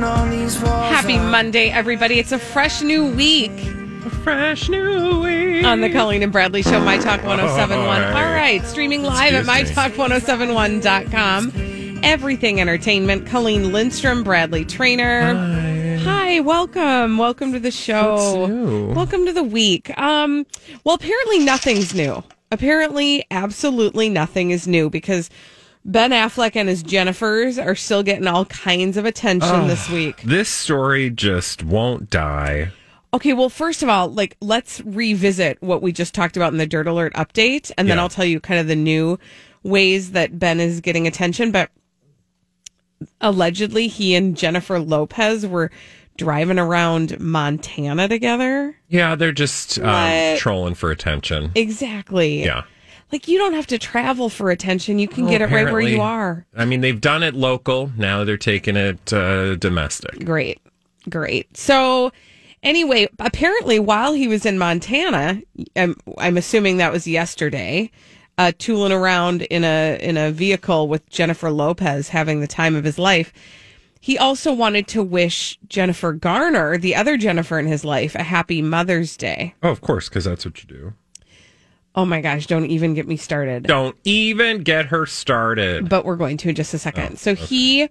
Happy Monday, everybody. It's a fresh new week Fresh new week. on the Colleen and Bradley Show, My Talk 1071. All right, streaming live at Excuse me. MyTalk1071.com. Everything Entertainment. Colleen Lindstrom, Bradley Traynor. Hi, welcome. Welcome to the show. Welcome to the week. Um, well, apparently nothing's new. Apparently, absolutely nothing is new because Ben Affleck and his Jennifers are still getting all kinds of attention this week. This story just won't die. Okay, well, first of all, like let's revisit what we just talked about in the Dirt Alert update, and then Yeah. I'll tell you kind of the new ways that Ben is getting attention. But allegedly, he and Jennifer Lopez were driving around Montana together. Yeah, they're just um, trolling for attention. Exactly. Yeah. Like you don't have to travel for attention; you can get it right where you are. I mean, they've done it local. Now they're taking it uh, domestic. Great. Great. So, anyway, apparently, while he was in Montana, I'm, I'm assuming that was yesterday, uh, tooling around in a in a vehicle with Jennifer Lopez, having the time of his life. He also wanted to wish Jennifer Garner, the other Jennifer in his life, a happy Mother's Day. Oh, of course, because that's what you do. Oh my gosh, don't even get me started. Don't even get her started. but we're going to in just a second. so he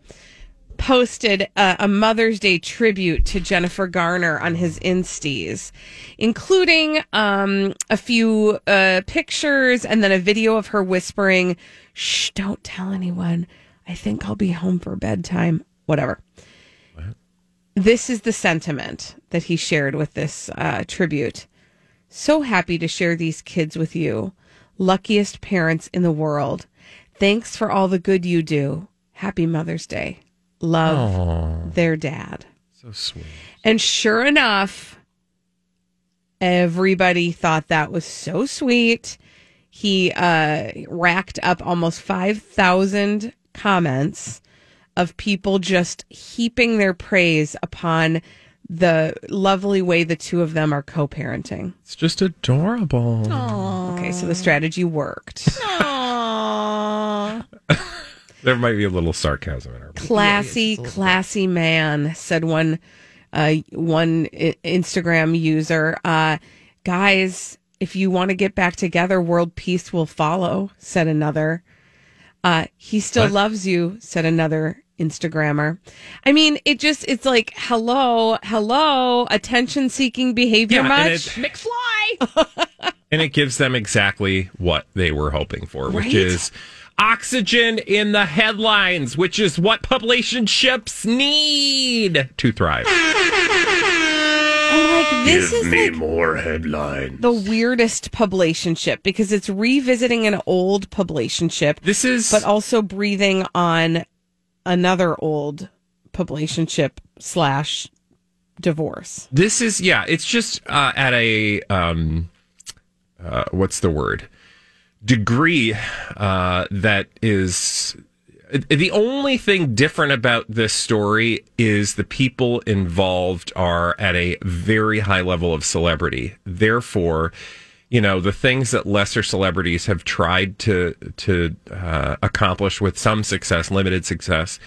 posted a, a Mother's Day tribute to Jennifer Garner on his Insties, including um, a few uh, pictures and then a video of her whispering, "Shh, don't tell anyone. I think I'll be home for bedtime." Whatever. This is the sentiment that he shared with this uh, tribute. So happy to share these kids with you. Luckiest parents in the world. Thanks for all the good you do. Happy Mother's Day. Love their dad. So sweet. And sure enough, everybody thought that was so sweet. He uh, racked up almost 5,000 comments of people just heaping their praise upon the lovely way the two of them are co parenting. It's just adorable. Okay, so the strategy worked. There might be a little sarcasm in her. classy, classy man," said one uh, one I- Instagram user. Uh, Guys, if you want to get back together, world peace will follow," said another. Uh, he still What? loves you," said another Instagrammer. I mean, it just it's like hello, hello, attention seeking behavior Yeah, and much. it- McFly. And it gives them exactly what they were hoping for, which is oxygen in the headlines, which is what publication ships need to thrive. And like this is like more headlines. the weirdest publication ship because it's revisiting an old publication ship, This is but also breathing on another old publication ship slash divorce. this is yeah, it's just uh, at a um uh, what's the word? degree uh that is the only thing different about this story is the people involved are at a very high level of celebrity. Therefore, you know the things that lesser celebrities have tried to to uh, accomplish with some success, limited success,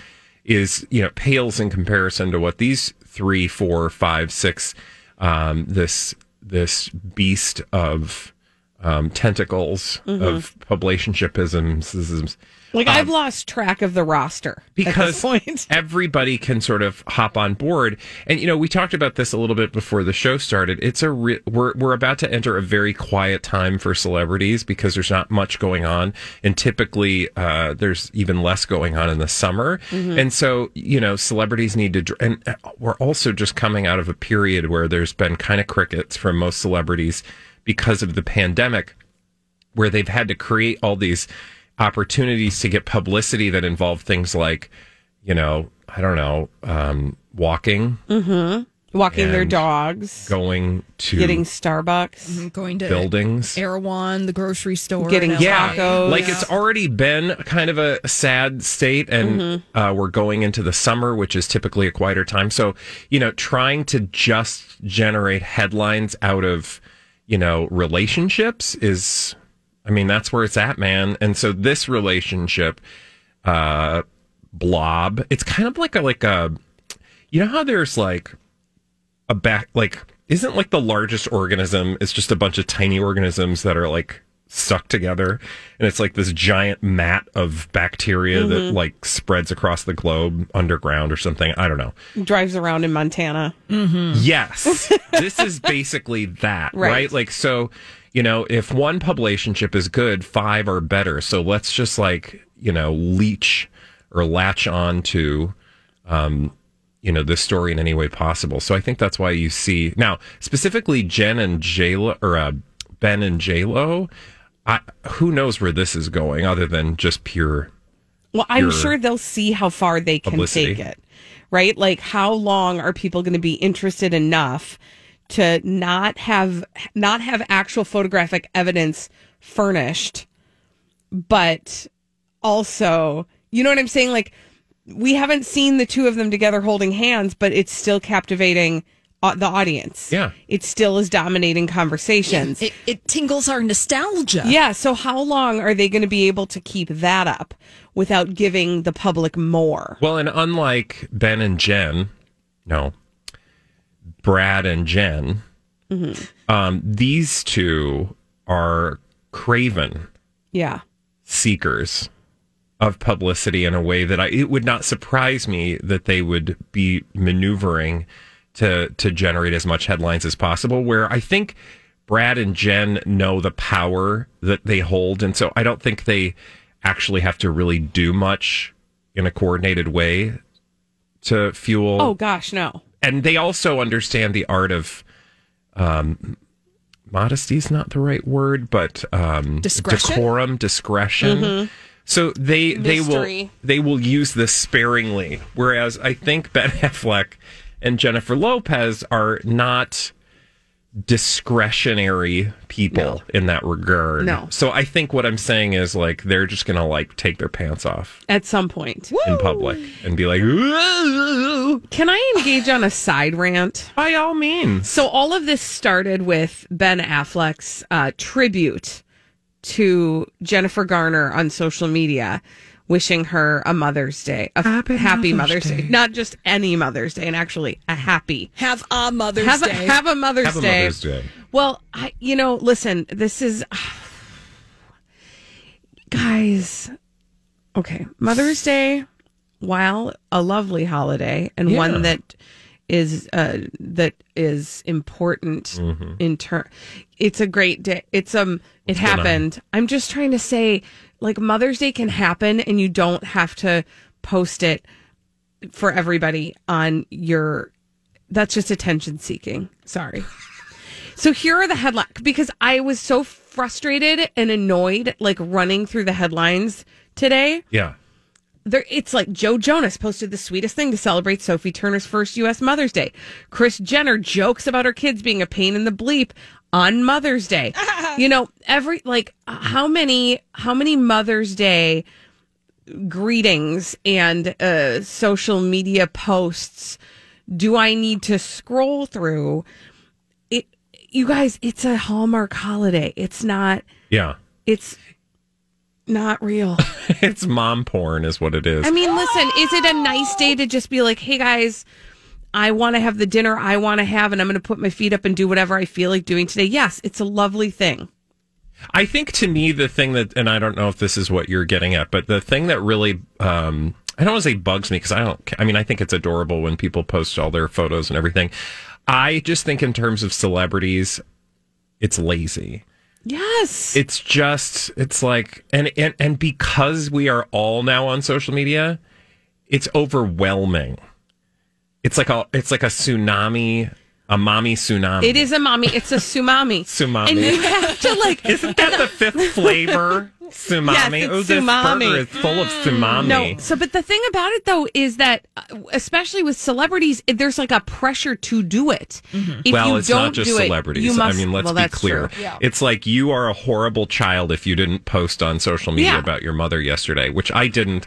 is you know pales in comparison to what these three, four, five, six, um, this this beast of um, tentacles of publicationshipisms Like I've lost track of the roster because at this point. everybody can sort of hop on board. And you know, we talked about this a little bit before the show started. It's a re- we're we're about to enter a very quiet time for celebrities because there's not much going on, and typically uh, there's even less going on in the summer. And so you know, celebrities need to. And uh, we're also just coming out of a period where there's been kind of crickets from most celebrities because of the pandemic where they've had to create all these opportunities to get publicity that involve things like, you know, I don't know, um, walking, Walking their dogs, going to getting Starbucks, Going to buildings. Erewhon, the grocery store. Getting in Yeah, tacos. like it's already been kind of a sad state, and uh, we're going into the summer, which is typically a quieter time. So, you know, trying to just generate headlines out of, you know, relationships is, I mean, that's where it's at, man. And so this relationship, uh, blob, it's kind of like a like a, you know how there's like a back like isn't like the largest organism it's just a bunch of tiny organisms that are like stuck together and it's like this giant mat of bacteria that like spreads across the globe underground or something i don't know drives around in Montana. yes this is basically that right. Right. like so you know if one publicationship is good five are better so let's just like you know leech or latch on to um you know this story in any way possible so i think that's why you see now specifically jen and j-lo or uh, ben and j-lo I, who knows where this is going other than just pure Well, I'm your sure they'll see how far they can publicity. take it, right? Like, how long are people going to be interested enough to not have not have actual photographic evidence furnished, but also, you know what I'm saying? Like, we haven't seen the two of them together holding hands, but it's still captivating uh, the audience. Yeah. it still is dominating conversations. It, it tingles our nostalgia. Yeah. So how long are they going to be able to keep that up without giving the public more? Well, and unlike Ben and Jen, no, Brad and Jen, um, these two are craven Yeah. seekers of publicity in a way that I it would not surprise me that they would be maneuvering to to generate as much headlines as possible. Where I think Brad and Jen know the power that they hold, and so I don't think they actually have to really do much in a coordinated way to fuel Oh gosh, no. And they also understand the art of um modesty is not the right word but um Discretion? decorum discretion. So they they will they will use this sparingly whereas i think ben affleck and jennifer lopez are not discretionary people in that regard No. so i think what i'm saying is like they're just gonna like take their pants off At some point. in public and be like. Can I engage on a side rant? by all means So all of this started with Ben Affleck's uh, tribute to Jennifer Garner on social media, wishing her a Mother's Day, a happy, Mother's, Day. not just any Mother's Day, and actually a happy. Have a Mother's Have a, Day. have a Mother's Have a Day. Mother's Day. Well, I, you know, listen, this is guys. Okay, Mother's Day, while a lovely holiday and Yeah. one that is uh that is important Mm-hmm. in turn it's a great day it's um it happened i'm just trying to say like mother's day can happen and you don't have to post it for everybody on your that's just attention seeking sorry so here are the headlines because I was so frustrated and annoyed, like running through the headlines today. Yeah. There, it's like Joe Jonas posted the sweetest thing to celebrate Sophie Turner's first U.S. Mother's Day. Kris Jenner jokes about her kids being a pain in the bleep on Mother's Day. you know, every like how many how many Mother's Day greetings and uh, social media posts do I need to scroll through? It, you guys, it's a Hallmark holiday. It's not. Yeah. It's not real. It's mom porn, is what it is. I mean, listen, is it a nice day to just be like, hey guys, I want to have the dinner I want to have, and I'm going to put my feet up and do whatever I feel like doing today? Yes, it's a lovely thing. I think to me the thing that, and I don't know if this is what you're getting at, but the thing that really, um, I don't want to say bugs me because I don't. I mean, I think it's adorable when people post all their photos and everything. I just think in terms of celebrities, it's lazy. Yes. It's just, it's like, and and and because we are all now on social media, it's overwhelming. It's like a, it's like a tsunami, a mommy tsunami. it is a mommy. It's a tsunami. Tsunami. And you have to like. Isn't that the fifth flavor? Tsunami. Yes, it's oh, this tsunami. burger is full of tsunami. No. So, but the thing about it though is that, uh, especially with celebrities, there's like a pressure to do it. If well, you it's don't not just do it, celebrities. you must, I mean, let's well, be that's clear. true. It's like you are a horrible child if you didn't post on social media Yeah. about your mother yesterday, which I didn't.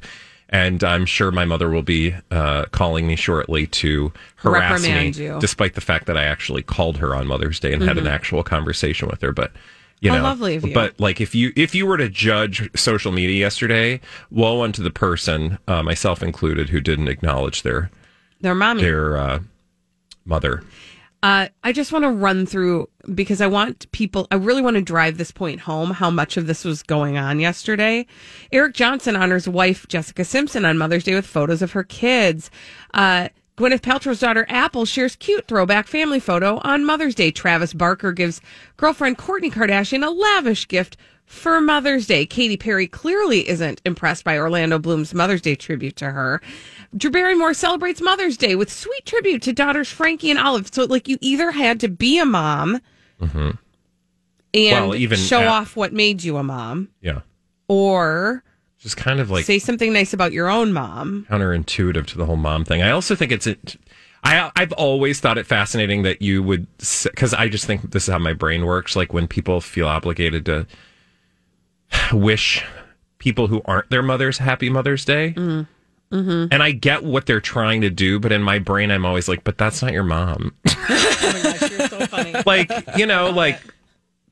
And I'm sure my mother will be uh, calling me shortly to harass me, you. despite the fact that I actually called her on Mother's Day and had an actual conversation with her. But you How know, lovely of you. But like, if you if you were to judge social media yesterday, woe unto the person, uh, myself included, who didn't acknowledge their Their mommy. their uh, mother. Uh, I just want to run through because I want people, I really want to drive this point home how much of this was going on yesterday. Eric Johnson honors wife Jessica Simpson on Mother's Day with photos of her kids. Uh, Gwyneth Paltrow's daughter Apple shares cute throwback family photo on Mother's Day. Travis Barker gives girlfriend Kourtney Kardashian a lavish gift for Mother's Day. Katy Perry clearly isn't impressed by Orlando Bloom's Mother's Day tribute to her. Drew Barrymore celebrates Mother's Day with sweet tribute to daughters Frankie and Olive. So, like, you either had to be a mom mm-hmm. and Well, even show at- off what made you a mom, Yeah, or just kind of like say something nice about your own mom. counterintuitive to the whole mom thing. I also think it's. I I've always thought it fascinating that you would because I just think this is how my brain works. Like when people feel obligated to wish people who aren't their mothers happy Mother's Day. Mm-hmm. And I get what they're trying to do, but in my brain, I'm always like, "But that's not your mom." like you know, like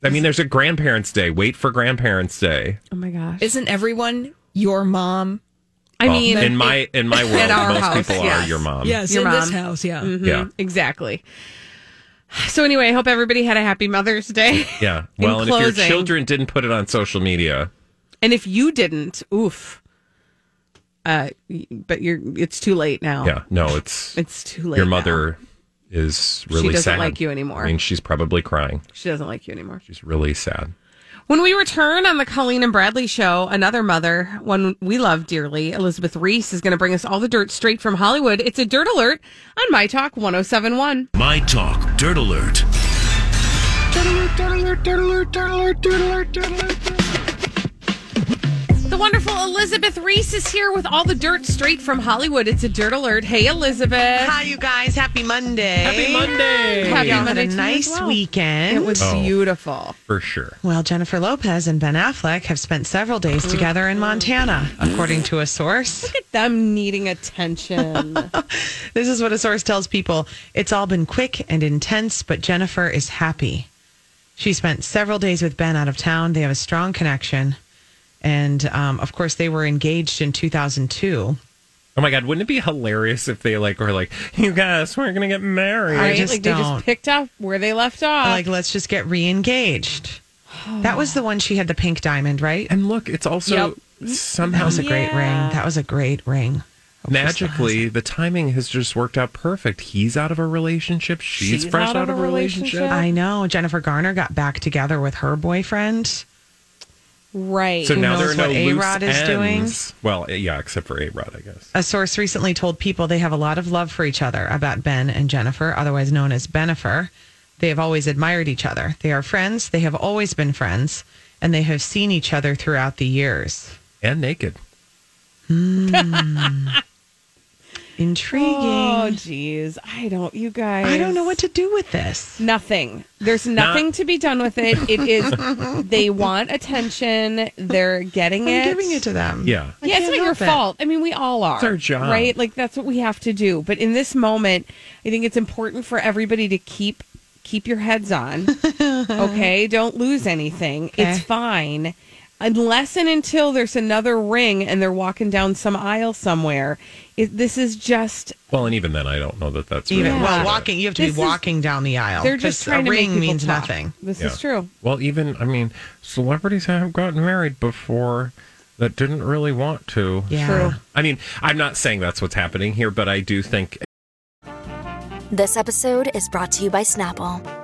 I mean, there's a Grandparents' Day. Wait for Grandparents' Day. Oh my gosh. Isn't everyone your mom? I Well, mean, in my in my world, our most house, people yes. are your mom. Yes, Your in this house, yeah. Yeah. exactly. So, anyway, I hope everybody had a happy Mother's Day. Yeah. Well, and if your children didn't put it on social media, And if you didn't, oof. Uh, but you're it's too late now. yeah, no, it's It's too late. your now. mother is really she doesn't sad. like you anymore. I mean, she's probably crying. She doesn't like you anymore. She's really sad. When we return on the Colleen and Bradley show, another mother, one we love dearly, Elizabeth Ries, is going to bring us all the dirt straight from Hollywood. It's a dirt alert on My Talk 1071. My Talk Dirt Alert. The wonderful Elizabeth Ries is here with all the dirt straight from Hollywood. It's a dirt alert. Hey, Elizabeth. Hi, you guys. Happy Monday. Happy Monday. Happy Y'all Monday had a nice well. weekend. It was Oh. beautiful. For sure. well, Jennifer Lopez and Ben Affleck have spent several days together in Montana, according to a source. Look at them needing attention. This is what a source tells people. It's all been quick and intense, but Jennifer is happy. She spent several days with Ben out of town. They have a strong connection. And um, of course, they were engaged in 2002. Oh my God, wouldn't it be hilarious if they like were like, you guys, we're gonna get married? I right? just like they don't. just picked up where they left off. like, let's just get re engaged. That was the one she had the pink diamond, right? and look, it's also That somehow was a great Yeah. ring. That was a great ring. Hope she still has magically the timing has just worked out perfect. He's out of a relationship. She's, She's fresh out out, of of a a relationship. relationship. I know. Jennifer Garner got back together with her boyfriend. Right. So Who now there are no what loose A-Rod is doing? Well, yeah, except for A Rod, I guess. A source recently told people they have a lot of love for each other about Ben and Jennifer, otherwise known as Bennifer. They have always admired each other. They are friends. They have always been friends, and they have seen each other throughout the years. And naked. Hmm. Intriguing. Oh, geez. I don't, you guys. I don't know what to do with this. Nothing. There's nothing Not- to be done with it. It is. they want attention. They're getting I'm it. giving it to them. Yeah. I yeah, it's can't your it. fault. I mean, we all are. It's our job. right? Like that's what we have to do. But in this moment, I think it's important for everybody to keep keep your heads on. okay, don't lose anything. It's fine. Unless and until there's another ring and they're walking down some aisle somewhere, it, this is just Well, and even then, I don't know that that's Even well, walking, you have to This be is- walking down the aisle. they're just trying a to ring people means talk. nothing. This Yeah. is true. Well, even I mean, celebrities have gotten married before that didn't really want to. Yeah. True. I mean, I'm not saying that's what's happening here, but I do think This episode is brought to you by Snapple.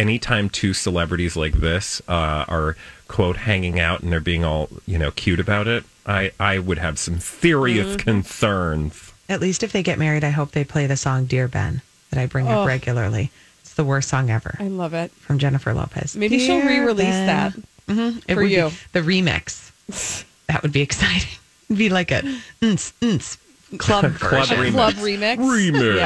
Anytime two celebrities like this uh, are quote hanging out and they're being all you know cute about it, I I would have some serious concerns. At least if they get married, I hope they play the song "Dear Ben" that I bring Oh. up regularly. It's the worst song ever I love it. from Jennifer Lopez. Maybe she'll re-release Ben. that. It for would be- you. the remix. That would be exciting. It'd be like a mm, mm, club Club version. remix. Club remix. Remix.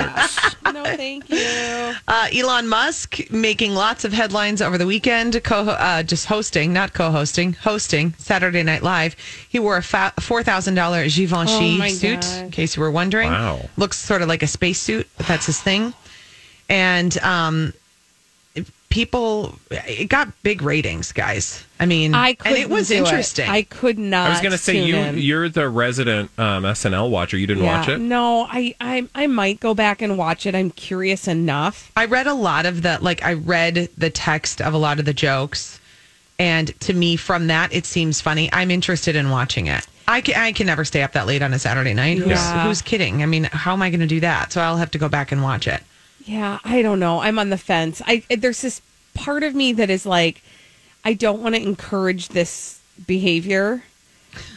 Yeah. no, thank you. Uh, Elon Musk making lots of headlines over the weekend, co- uh, just hosting, not co-hosting, hosting Saturday Night Live. He wore a fa- four thousand dollar Givenchy Oh suit, gosh. in case you were wondering. Wow. looks sort of like a space suit, but that's his thing. And um, people, it got big ratings, guys. I mean, I and couldn't it was do interesting. I could not. I was going to say you in. you're the resident um, SNL watcher. You didn't Yeah. watch it. No, I, I I might go back and watch it. I'm curious enough. I read a lot of the like I read the text of a lot of the jokes and to me from that it seems funny. I'm interested in watching it. I can, I can never stay up that late on a Saturday night. Who's, who's kidding? I mean, how am I going to do that? So I'll have to go back and watch it. Yeah, I don't know. I'm on the fence. I there's this part of me that is like, I don't want to encourage this behavior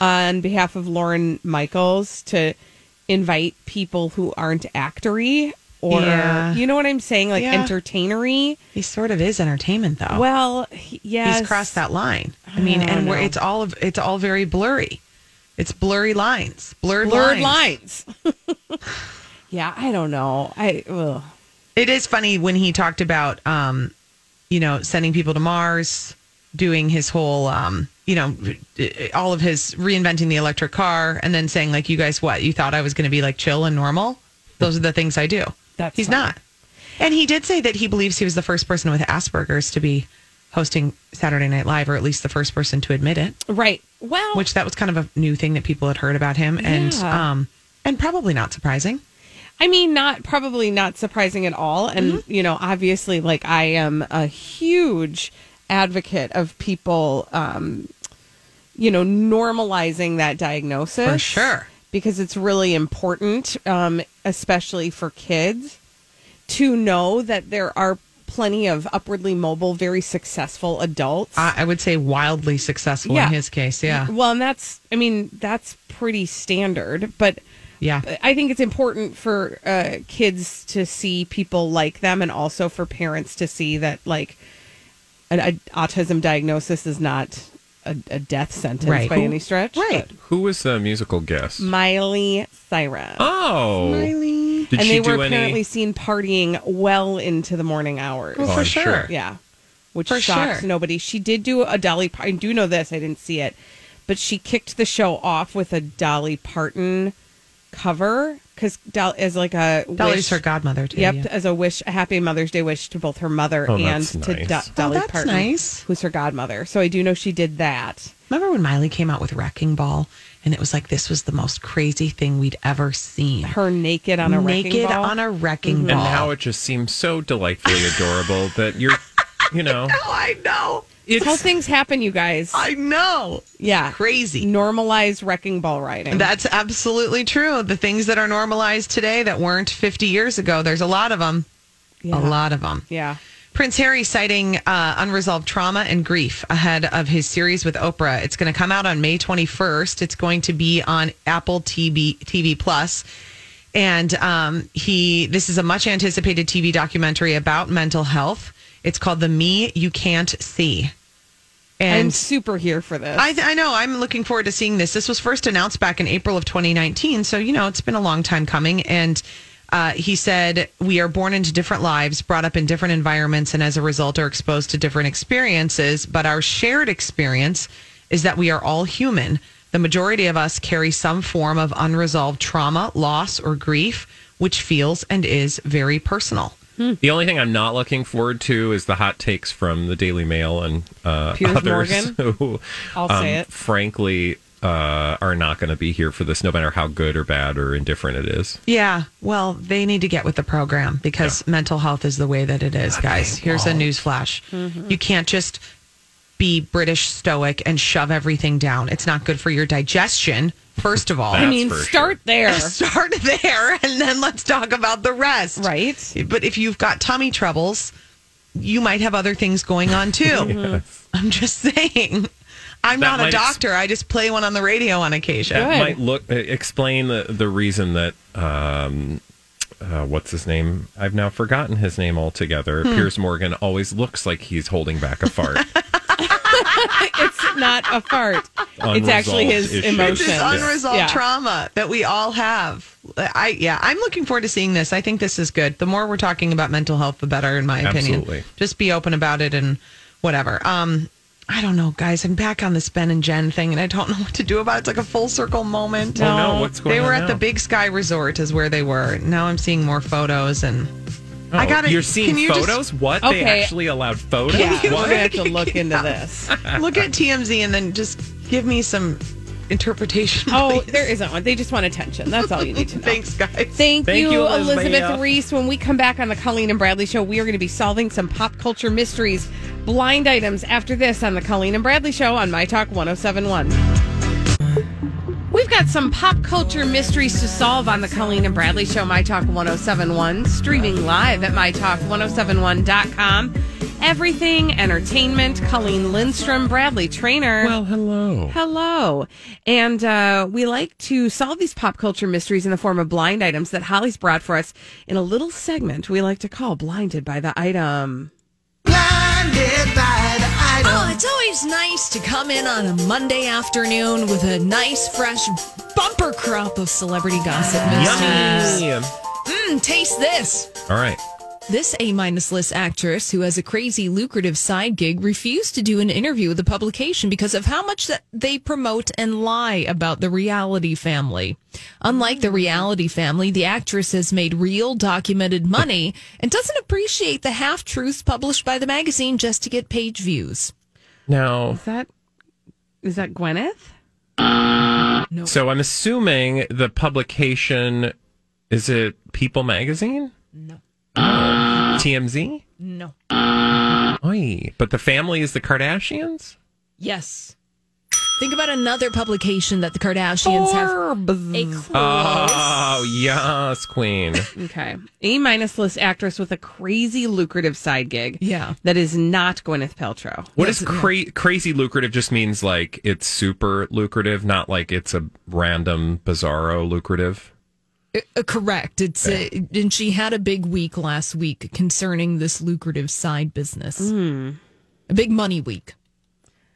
on behalf of Lorne Michaels to invite people who aren't actory or Yeah. you know what I'm saying, like Yeah. entertainery. He sort of is entertainment though. Well, yeah, He's crossed that line. I mean, and it's all of, it's all very blurry. It's blurry lines, blurred, blurred lines. lines. yeah, I don't know. I ugh. It is funny when he talked about, um, you know, sending people to Mars, doing his whole, um, you know, all of his reinventing the electric car, and then saying like, "You guys, what? You thought I was going to be like chill and normal? Those are the things I do." That's he's funny. not. And he did say that he believes he was the first person with Asperger's to be hosting Saturday Night Live, or at least the first person to admit it. right. Well, Which that was kind of a new thing that people had heard about him, and Yeah. um, and probably not surprising. I mean, not probably not surprising at all. And, Mm-hmm. you know, obviously, like, I am a huge advocate of people, um, you know, normalizing that diagnosis. For sure. Because it's really important, um, especially for kids, to know that there are plenty of upwardly mobile, very successful adults. I, I would say wildly successful Yeah. in his case. Yeah, Well, and that's, I mean, that's pretty standard. But yeah. I think it's important for uh, kids to see people like them, and also for parents to see that like an a autism diagnosis is not a, a death sentence Right. by Who- any stretch. right. but Who was the musical guest? Miley Cyrus. oh, Miley. Did and she they do were any? apparently seen partying well into the morning hours. Well, Oh, for I'm sure. sure. Yeah. Which For shocks sure. nobody. She did do a Dolly I do know this, I didn't see it. But she kicked the show off with a Dolly Parton cover cuz Doll is like a Dolly's wish- her godmother too. Yep, yeah. as a wish, a happy Mother's Day wish to both her mother Oh, and to nice. Do- Oh, Dolly that's Parton, nice. who's her godmother. So I do know she did that. Remember when Miley came out with Wrecking Ball, and it was like this was the most crazy thing we'd ever seen. Her naked on a naked wrecking ball. on a wrecking and ball. now it just seems so delightfully adorable that you're, you know, oh, I know. That's how things happen, you guys. I know. Yeah. Crazy. Normalize wrecking ball riding. That's absolutely true. The things that are normalized today that weren't 50 years ago, there's a lot of them. Yeah. A lot of them. yeah. Prince Harry citing uh, unresolved trauma and grief ahead of his series with Oprah. It's going to come out on May 21st. It's going to be on Apple TV TV Plus. And um, he, this is a much anticipated TV documentary about mental health. It's called The Me You Can't See. I'm super here for this. I, I know. I'm looking forward to seeing this. This was first announced back in April of 2019. So, you know, it's been a long time coming. And uh, he said, We are born into different lives, brought up in different environments, and as a result are exposed to different experiences. But our shared experience is that we are all human. The majority of us carry some form of unresolved trauma, loss, or grief, which feels and is very personal. The only thing I'm not looking forward to is the hot takes from the Daily Mail and uh, others Morgan? who, I'll say it. frankly, uh, are not going to be here for this, no matter how good or bad or indifferent it is. Yeah, well, they need to get with the program because mental health is the way that it is, guys. Here's a news flash. You can't just be British stoic and shove everything down. It's not good for your digestion, first of all. I mean, for start there. Start there and then let's talk about the rest. Right. But if you've got tummy troubles, you might have other things going on too. I'm just saying. I'm That not a might ex- doctor. I just play one on the radio on occasion. Good. Might look uh, explain the the reason that um, uh, what's his name? I've now forgotten his name altogether. Hmm. Piers Morgan always looks like he's holding back a fart. it's not a fart. It's actually his Unresolved emotion. It's this unresolved Yeah. trauma that we all have. I yeah, I'm looking forward to seeing this. I think this is good. The more we're talking about mental health, the better, in my opinion. Absolutely. Just be open about it and whatever. Um, I don't know, guys. I'm back on this Ben and Jen thing, and I don't know what to do about it. It's like a full circle moment. Oh no, what's going on? They on? were at now? the Big Sky Resort, is where they were. Now I'm seeing more photos, and I Oh, gotta. You're seeing can you just photos? what? They actually allowed photos? Yeah, we're you gonna have to look- look into Yeah. this. look at TMZ and then just give me some interpretation. Oh, please. there isn't one. They just want attention. That's all you need to know. Thanks, guys. Thank, Thank you, you, Elizabeth, Elizabeth. Ries. When we come back on the Colleen and Bradley Show, we are going to be solving some pop culture mysteries, blind items after this on the Colleen and Bradley Show on My Talk 1071. We've got some pop culture mysteries to solve on the Colleen and Bradley Show, My Talk 1071, streaming live at MyTalk1071.com. Everything entertainment. Colleen Lindstrom, Bradley Traynor. Well, hello. Hello. And uh, we like to solve these pop culture mysteries in the form of blind items that Holly's brought for us in a little segment we like to call Blinded by the Item. Always nice to come in on a Monday afternoon with a nice, fresh bumper crop of celebrity gossip. Yummy. Mm, taste this. All right. This A minus list actress who has a crazy lucrative side gig refused to do an interview with the publication because of how much that they promote and lie about the reality family. Unlike the reality family, the actress has made real documented money and doesn't appreciate the half truths published by the magazine just to get page views. Now, Is that is that Gwyneth? so I'm assuming the publication is it People Magazine? No. Oh. TMZ? No. Oy. But the family is the Kardashians? Yes. Think about another publication that the Kardashians have a close. Oh, yes, Queen. Okay. A minus list actress with a crazy lucrative side gig. Yeah. That is not Gwyneth Paltrow. What is cra- crazy lucrative just means like it's super lucrative, not like it's a random bizarro lucrative. Uh, correct. It's uh, and she had a big week last week concerning this lucrative side business. A big money week.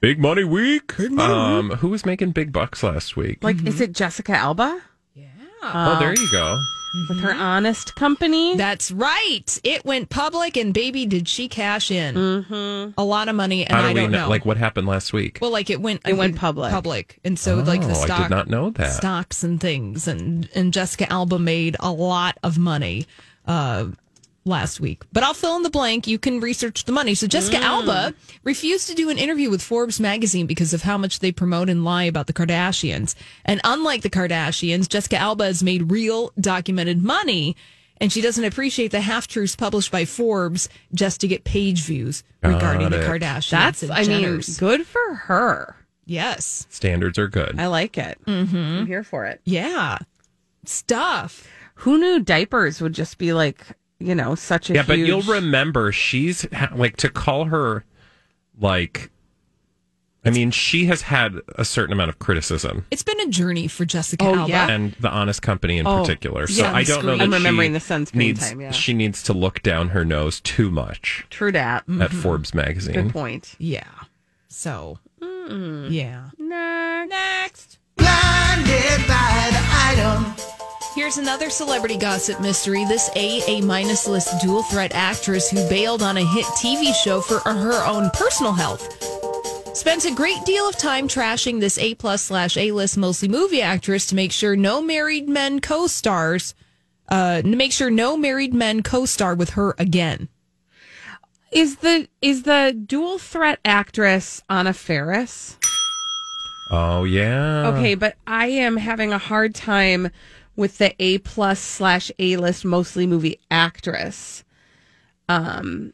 Big money week. um, who was making big bucks last week? Like, is it Jessica Alba Yeah. oh, there you go. with her honest company? That's right. It went public, and baby, did she cash in mm-hmm. a lot of money? And How do I don't know? know. Like what happened last week? well, like it went. It went public. Public, and so like Oh, the I did stock. not know that. Stocks and things, and and Jessica Alba made a lot of money. Uh, last week. But I'll fill in the blank. You can research the money. So Jessica Mm. Alba refused to do an interview with Forbes magazine because of how much they promote and lie about the Kardashians. And unlike the Kardashians, Jessica Alba has made real documented money. And she doesn't appreciate the half truths published by Forbes just to get page views regarding Got the. Kardashians. That's, and I mean, Jenners. good for her. yes. Standards are good. I like it. Mm-hmm. I'm here for it. Yeah. Stuff. Who knew diapers would just be like, you know, such a yeah, but you'll remember she's ha- like to call her like. I mean, she has had a certain amount of criticism, It's been a journey for Jessica Oh, Alba. yeah. and the Honest Company in Oh, particular. So yeah, I don't know that I'm she remembering the sunscreen needs, time, yeah. She needs to look down her nose too much True dat. at mm-hmm. Forbes magazine. Good point. Yeah. So, mm. yeah. Next. Here's another celebrity gossip mystery. This A A minus list dual threat actress who bailed on a hit TV show for her own personal health spent a great deal of time trashing this A plus slash A list mostly movie actress to make sure no married men co-stars, uh, to make sure no married men co-star with her again. Is the is the dual threat actress Anna Faris? Oh yeah. Okay, but I am having a hard time with the A plus slash A list mostly movie actress. Um,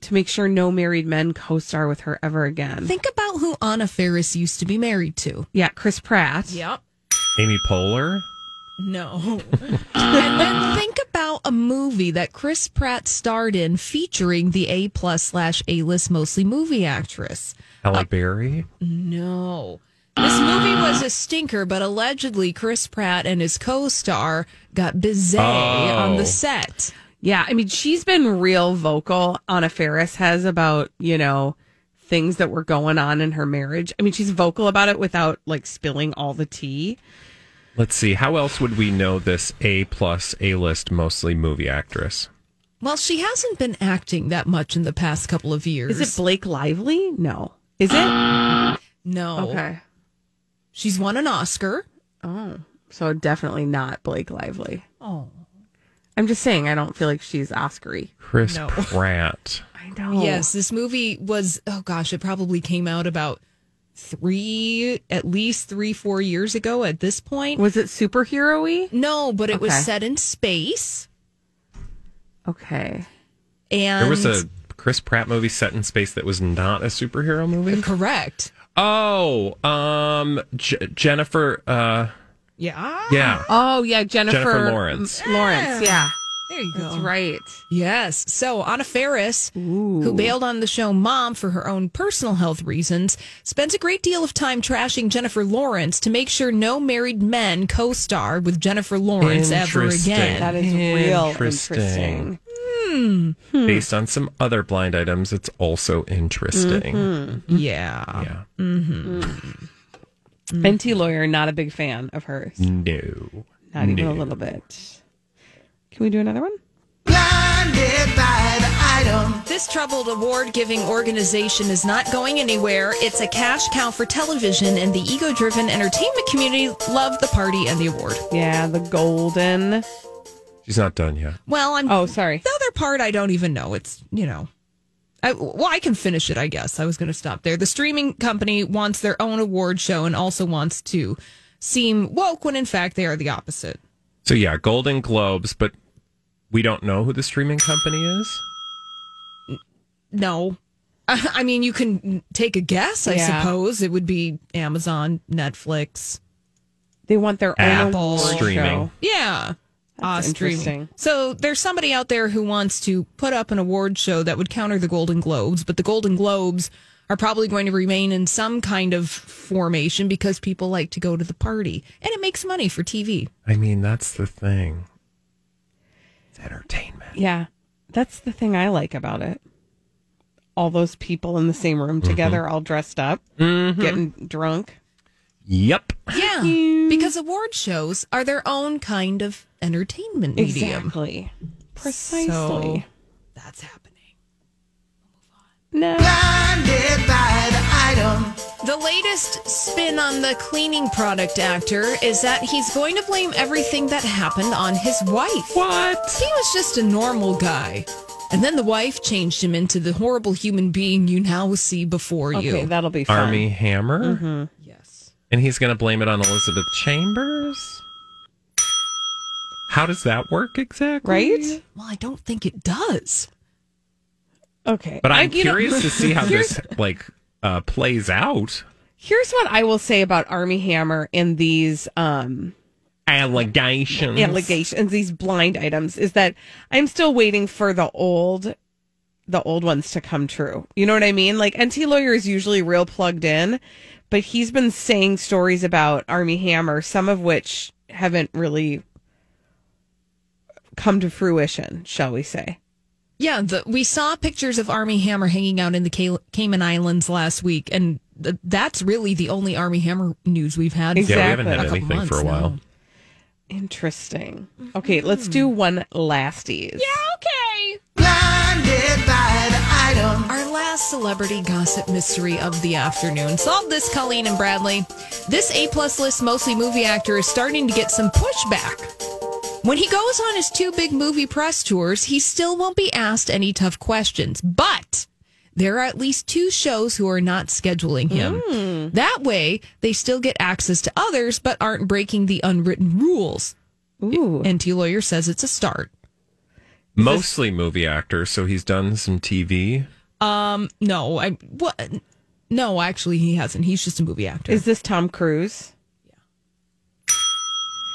to make sure no married men co-star with her ever again. Think about who Anna Faris used to be married to. yeah, Chris Pratt. Yep. Amy Poehler. No. and then think about a movie that Chris Pratt starred in featuring the A plus slash A list mostly movie actress. Halle Berry. No. This movie was a stinker, but allegedly Chris Pratt and his co star got bizet on Oh. the set. Yeah, I mean, she's been real vocal. Anna Faris has about, you know, things that were going on in her marriage. I mean, she's vocal about it without like spilling all the tea. Let's see. How else would we know this A plus A list mostly movie actress? Well, she hasn't been acting that much in the past couple of years. Is it Blake Lively? No. Is it? No. Okay. She's won an Oscar. Oh, so definitely not Blake Lively. Oh. I'm just saying, I don't feel like she's Oscary. Chris No. Pratt. I know. Yes, this movie was, oh gosh, it probably came out about three, at least three, four years ago at this point. Was it superhero y? No, but it was set in space. Okay. And There was a Chris Pratt movie set in space that was not a superhero movie. correct. Oh, um, J- Jennifer. Uh, Yeah. yeah. Oh yeah, Jennifer, Jennifer Lawrence. M- Lawrence, yeah, There you go. that's right. Yes. So Anna Faris, who bailed on the show Mom for her own personal health reasons, spends a great deal of time trashing Jennifer Lawrence to make sure no married men co-star with Jennifer Lawrence ever again. That is real Interesting. interesting. Based on some other blind items, it's also interesting. Mm-hmm. yeah. Yeah. Enty lawyer, not a big fan of hers. No. Not even No. a little bit. Can we do another one? This troubled award giving organization is not going anywhere. It's a cash cow for television, and the ego driven entertainment community love the party and the award. Yeah, the golden. She's not done yet. Well, I'm. Oh, sorry. The other part, I don't even know. It's, you know. I, well, I can finish it, I guess. I was going to stop there. The streaming company wants their own award show and also wants to seem woke when in fact they are the opposite. So yeah, Golden Globes, but we don't know who the streaming company is. No. I, I mean, you can take a guess, I Yeah. suppose. It would be Amazon, Netflix. They want their own Apple award streaming. show. Yeah. That's interesting. So there's somebody out there who wants to put up an award show that would counter the Golden Globes, but the Golden Globes are probably going to remain in some kind of formation because people like to go to the party and it makes money for TV. I mean, that's the thing. It's entertainment. Yeah, that's the thing I like about it. All those people in the same room mm-hmm. together, all dressed up, mm-hmm. getting drunk. Yep. Yeah. because award shows are their own kind of entertainment medium. Exactly. Precisely. So that's happening. no. The latest spin on the cleaning product actor is that he's going to blame everything that happened on his wife. What? He was just a normal guy. And then the wife changed him into the horrible human being you now see before you. Okay, that'll be fun. Armie Hammer? yes. And he's going to blame it on Elizabeth Chambers? How does that work exactly? right? Well, I don't think it does. Okay. But I'm I- you know- curious to see how this like uh, plays out. Here's what I will say about Armie Hammer and these um Allegations. allegations, these blind items, is that I'm still waiting for the old the old ones to come true. You know what I mean? Like Enty lawyer is usually real plugged in, but he's been saying stories about Armie Hammer, some of which haven't really come to fruition, shall we say. Yeah, the, we saw pictures of Armie Hammer hanging out in the Ca- Cayman Islands last week, and th- that's really the only Armie Hammer news we've had. Exactly. Yeah, we haven't had a couple anything for a while. now. Interesting. Okay, let's do mm-hmm. one lasties. Yeah, okay. Our last celebrity gossip mystery of the afternoon. Solve this, Colleen and Bradley. This A plus list, mostly movie actor, is starting to get some pushback. When he goes on his two big movie press tours, he still won't be asked any tough questions. But there are at least two shows who are not scheduling him. That way, they still get access to others, but aren't breaking the unwritten rules. Ooh. Enty Lawyer says it's a start. Mostly movie actor, so he's done some TV. Um, no, I what? No, actually, he hasn't. He's just a movie actor. Is this Tom Cruise?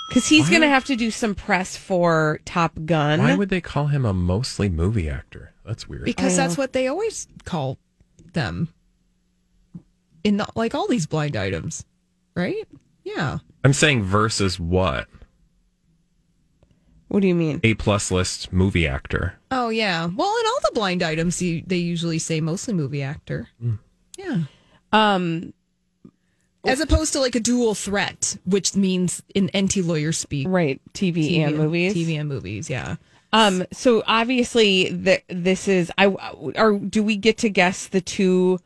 Yeah. Because he's going to have to do some press for Top Gun. Why would they call him a mostly movie actor? That's weird. because that's what they always call them in the, like all these blind items, right? Yeah. I'm saying versus what? what do you mean? A plus list movie actor. Oh yeah. Well, in all the blind items, you, they usually say mostly movie actor. Yeah. Um, As opposed to like a dual threat, which means in Enty lawyer speak, right, TV, and movies. TV and movies. Yeah. Um, so obviously, the, this is I. Or do we get to guess the two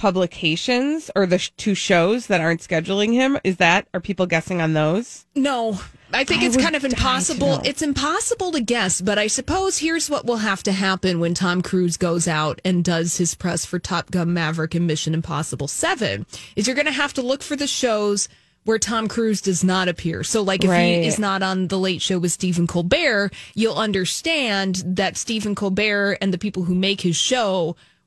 publications or the sh- two shows that aren't scheduling him? Is that are people guessing on those? No, I think I it's kind of impossible. It's impossible to guess, but I suppose here's what will have to happen when Tom Cruise goes out and does his press for Top Gun Maverick and Mission Impossible 7 is you're going to have to look for the shows where Tom Cruise does not appear. So like if Right. he is not on the late show with Stephen Colbert, you'll understand that Stephen Colbert and the people who make his show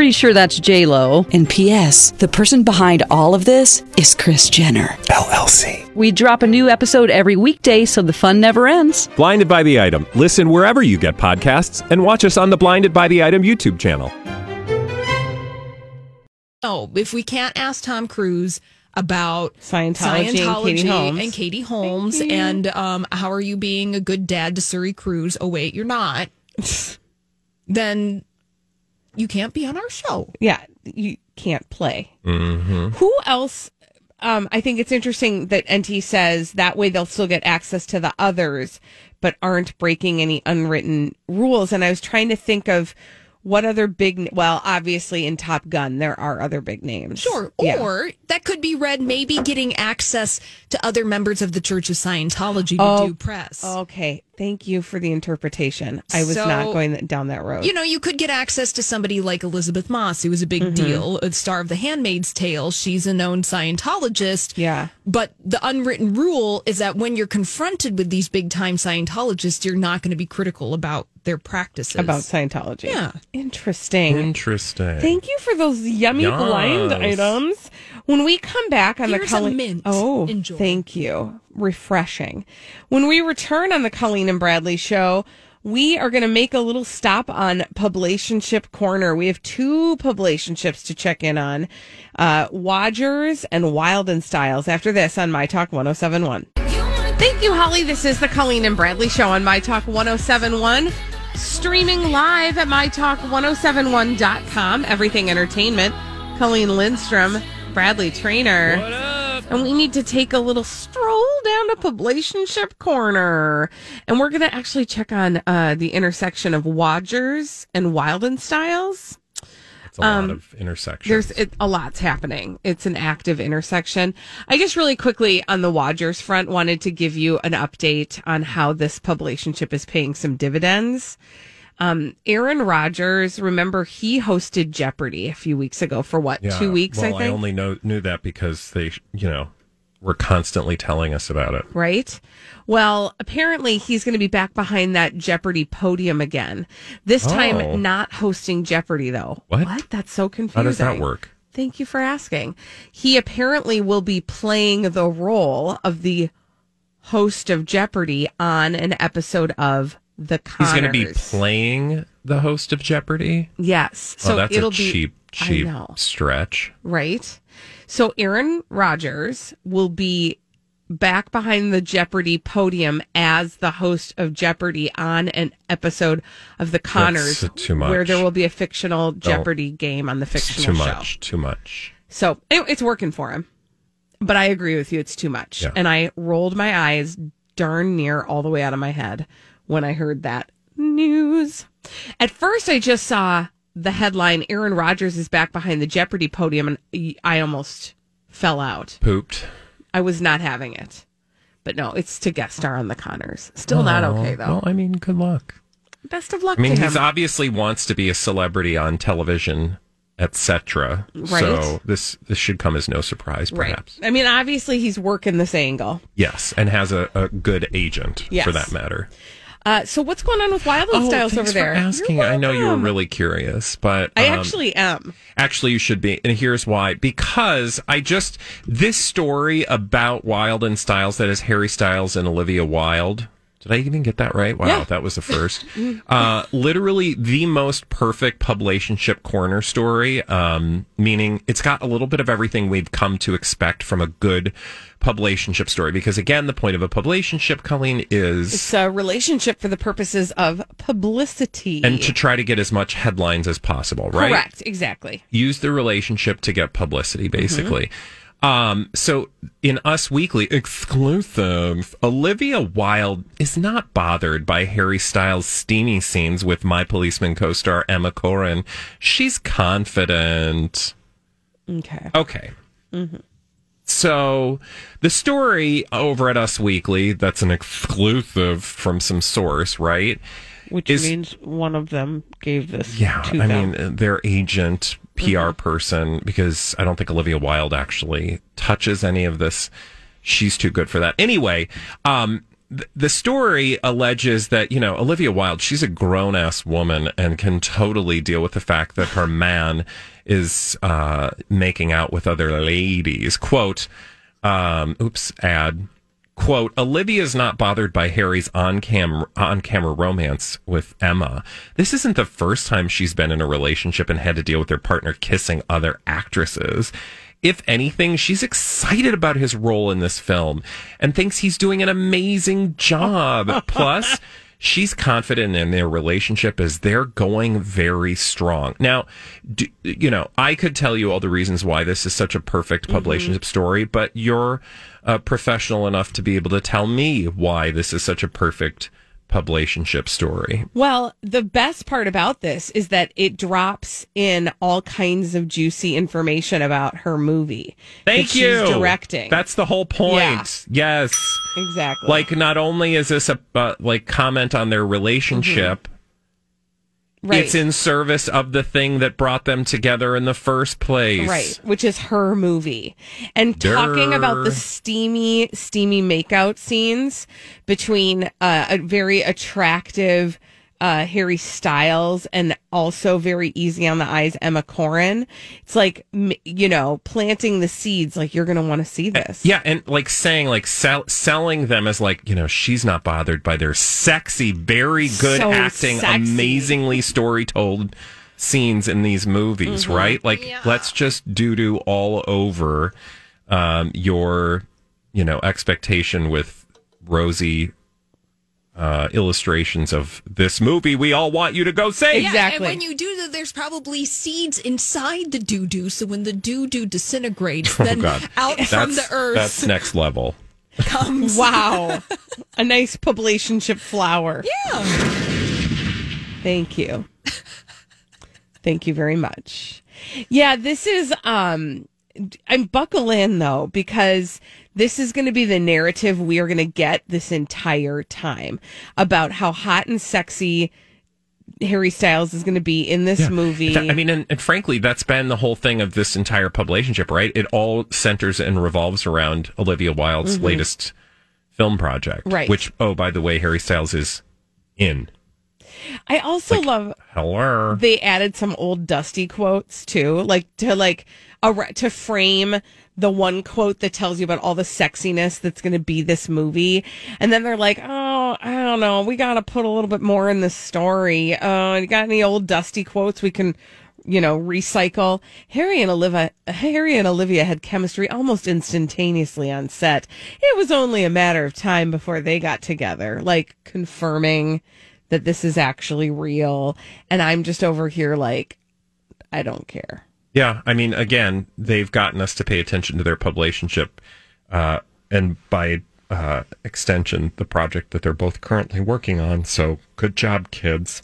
Pretty sure that's J Lo. And P.S. The person behind all of this is Kris Jenner LLC. We drop a new episode every weekday, so the fun never ends. Blinded by the item. Listen wherever you get podcasts, and watch us on the Blinded by the Item YouTube channel. Oh, if we can't ask Tom Cruise about Scientology, and Katie Holmes. and Katie Holmes and um, how are you being a good dad to Suri Cruise? Oh wait, you're not. then you can't be on our show. yeah, you can't play. Mm-hmm. Who else? Um, I think it's interesting that Enty says that way they'll still get access to the others, but aren't breaking any unwritten rules. And I was trying to think of what other big. Well, obviously in Top Gun there are other big names. Sure. Yeah. Or that could be read maybe getting access to other members of the Church of Scientology to Oh, do press. Okay, thank you for the interpretation. I was So- not going down that road. You know, you could get access to somebody like Elisabeth Moss, who was a big Mm-hmm. deal, a star of The Handmaid's Tale. She's a known Scientologist. Yeah. But the unwritten rule is that when you're confronted with these big time Scientologists, you're not going to be critical about their practices. about Scientology. Yeah. Interesting. Interesting. Thank you for those yummy Yes. blind items. When we come back on Here's the a Colleen, mint. oh, Enjoy. thank you, refreshing. When we return on the Colleen and Bradley show, we are going to make a little stop on Publicationship Corner. We have two Publicationships to check in on, uh, Wodgers and Wild and Styles. After this on My Talk 1071. Thank you, Holly. This is the Colleen and Bradley show on My Talk 1071. Streaming live at MyTalk1071.com. Everything Entertainment. Colleen Lindstrom, Bradley Traynor. What up? And we need to take a little stroll down to Publicationship Corner. And we're going to actually check on uh, the intersection of Wodgers and Wilden Styles. It's a lot of intersections. There's it, a lot's happening. It's an active intersection. I just really quickly on the Wodgers front wanted to give you an update on how this publicationship is paying some dividends. Um, Aaron Rodgers, remember he hosted Jeopardy a few weeks ago for what Yeah, two weeks? I think. Well, I think. only know, knew that because they, you know, were constantly telling us about it. right? Well, apparently he's going to be back behind that Jeopardy podium again. This Oh. time, not hosting Jeopardy though. What? What? That's so confusing. How does that work? Thank you for asking. He apparently will be playing the role of the host of Jeopardy on an episode of The Conners. He's going to be playing the host of Jeopardy. Yes. Oh, so So oh, that's it'll a cheap, be cheap stretch. right? So Aaron Rodgers will be back behind the Jeopardy podium as the host of Jeopardy on an episode of The Conners, too where there will be a fictional oh, Jeopardy game on the fictional too show. much. Too much. So it, it's working for him. But I agree with you, it's too much. Yeah. And I rolled my eyes darn near all the way out of my head when I heard that news. At first, I just saw the headline Aaron Rodgers is back behind the Jeopardy podium, and I almost fell out. Pooped. I was not having it. But no, it's to guest star on the Conners. Still not Oh, okay, though. Well, I mean, good luck. Best of luck I mean, he's obviously wants to be a celebrity on television, etc. Right. So this this should come as no surprise, perhaps. Right. I mean, obviously, he's working this angle. Yes, and has a, a good agent Yes. for that matter. Uh, so, what's going on with Wildland Styles Oh, thanks over there? Asking, I know you were really curious, but I um, actually am. Actually, you should be, and here's why. Because I just this story about Wild and Styles that is Harry Styles and Olivia Wilde. Did I even get that right? Wow, Yeah. that was the first. uh, literally the most perfect publicationship corner story. Um, meaning it's got a little bit of everything we've come to expect from a good publicationship story. Because again, the point of a publicationship, Colleen, is It's a relationship for the purposes of publicity. and to try to get as much headlines as possible, right? Correct, exactly. use the relationship to get publicity basically um so in us weekly exclusive olivia wilde is not bothered by harry styles steamy scenes with my policeman co-star emma corrin she's confident Okay. okay so the story over at us weekly that's an exclusive from some source right Which is- means one of them gave this yeah, I them. mean, their agent, PR person, because I don't think Olivia Wilde actually touches any of this. She's too good for that. Anyway, um, th- the story alleges that, you know, Olivia Wilde, she's a grown ass woman and can totally deal with the fact that her man is uh, making out with other ladies. Quote, um, oops, ad quote olivia's not bothered by harry's on-camera on-camera romance with emma. This isn't the first time she's been in a relationship and had to deal with her partner kissing other actresses. If anything she's excited about his role in this film and thinks he's doing an amazing job. Plus she's confident in their relationship as they're going very strong. Now, do, you know, I could tell you all the reasons why this is such a perfect mm-hmm. publicationship story, but you're uh, professional enough to be able to tell me why this is such a perfect publicationship story. Well, the best part about this is that it drops in all kinds of juicy information about her movie. Thank you. She's directing. That's the whole point. Yeah. Yes. exactly Like, not only is this a uh, like comment on their relationship, right. it's in service of the thing that brought them together in the first place. Right, which is her movie. And talking about the steamy, steamy makeout scenes between uh, a very attractive uh, Harry Styles and also very easy on the eyes Emma Corrin. It's like, you know, planting the seeds like you're going to want to see this. Yeah, and like saying, like sell, selling them as like you know she's not bothered by their sexy, very good So acting, sexy. amazingly story told scenes in these movies, Mm-hmm. right? Like let's just doo doo all over um, your you know expectation with rosy uh, illustrations of this movie. We all want you to go see. Exactly. And when you do that, there's probably seeds inside the doo doo. So when the doo doo disintegrates, Oh, then God. out from the earth That's next level. comes. Wow. a nice publicationship flower. Yeah. Thank you. Thank you very much. Yeah, this is um I'm buckle in though because this is going to be the narrative we are going to get this entire time about how hot and sexy Harry Styles is going to be in this movie. I mean, and, and frankly, that's been the whole thing of this entire publicationship, right? It all centers and revolves around Olivia Wilde's Mhm. latest film project, Right. Which, oh, by the way, Harry Styles is in. I also love Hello. they added some old dusty quotes too, like to like to frame the one quote that tells you about all the sexiness that's going to be this movie, and then they're like, "Oh, I don't know, we got to put a little bit more in the story. Uh, you got any old dusty quotes we can?" You know, recycle. Harry and Olivia, Harry and Olivia had chemistry almost instantaneously on set. It was only a matter of time before they got together, like confirming that this is actually real. And I'm just over here like, I don't care. Yeah, I mean, again, they've gotten us to pay attention to their publicationship, uh, and by uh, extension, the project that they're both currently working on. So, good job, kids.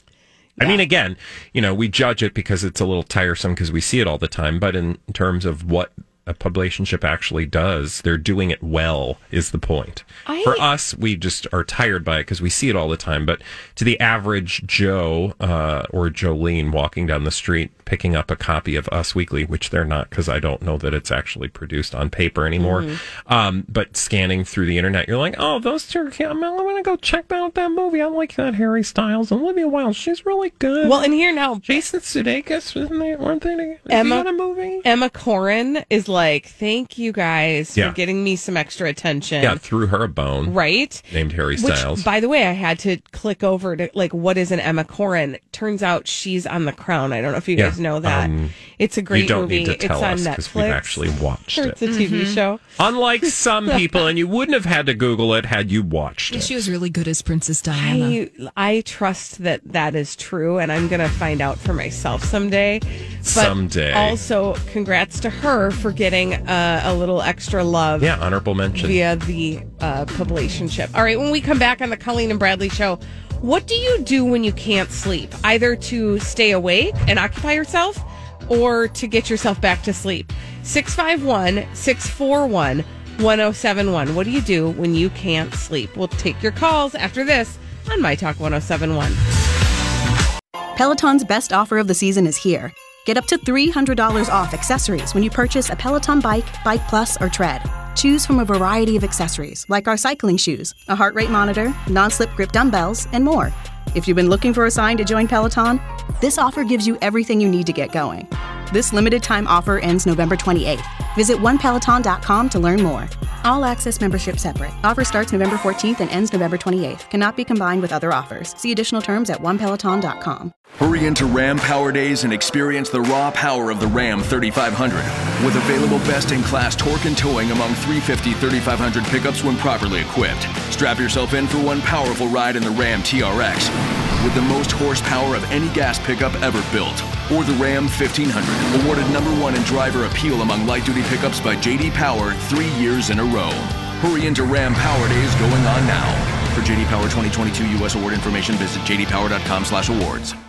I mean, again, you know, we judge it because it's a little tiresome because we see it all the time. But in terms of what a publicationship actually does, they're doing it well. Is the point? I- For us, we just are tired by it because we see it all the time. But to the average Joe uh, or Jolene walking down the street picking up a copy of Us Weekly, which they're not because I don't know that it's actually produced on paper anymore. Mm-hmm. Um, but scanning through the internet, you're like, oh, those two. I'm going to go check out that movie. I like that Harry Styles and Olivia Wilde. She's really good. Well, and here now, Jason Sudeikis, isn't they? Weren't they? Emma a movie? Emma Corrin is like, thank you guys Yeah. for getting me some extra attention. Yeah, threw her a bone. Right? Named Harry Which, Styles. by the way, I had to click over to like, what is an Emma Corrin? Turns out she's on The Crown. I don't know if you Yeah, guys know that. um, it's a great you don't movie. need to tell it's on us Netflix. because we've actually watched it. It's a TV show. Unlike some people, and you wouldn't have had to Google it had you watched it. She was really good as Princess Diana. I I trust that that is true, and I'm gonna find out for myself someday. But Someday. Also, congrats to her for getting uh, a little extra love. Yeah, honorable mention. via the uh, publicationship. All right, when we come back on the Colleen and Bradley show, what do you do when you can't sleep? Either to stay awake and occupy yourself or to get yourself back to sleep. 651 641 1071. What do you do when you can't sleep? We'll take your calls after this on My Talk 1071. Peloton's best offer of the season is here. Get up to $300 off accessories when you purchase a Peloton bike, Bike Plus, or Tread. Choose from a variety of accessories like our cycling shoes, a heart rate monitor, non slip grip dumbbells, and more. If you've been looking for a sign to join Peloton, this offer gives you everything you need to get going. This limited time offer ends November 28th. Visit onepeloton.com to learn more. All access membership separate. Offer starts November 14th and ends November 28th. Cannot be combined with other offers. See additional terms at onepeloton.com. Hurry into Ram Power Days and experience the raw power of the Ram 3500. With available best in class torque and towing among 350 3500 pickups when properly equipped. Strap yourself in for one powerful ride in the Ram TRX with the most horsepower of any gas pickup ever built. Or the Ram 1500, awarded number one in driver appeal among light duty pickups by JD Power three years in a row. Hurry into Ram Power Days going on now. For JD Power 2022 U.S. award information, visit jdpower.com/awards.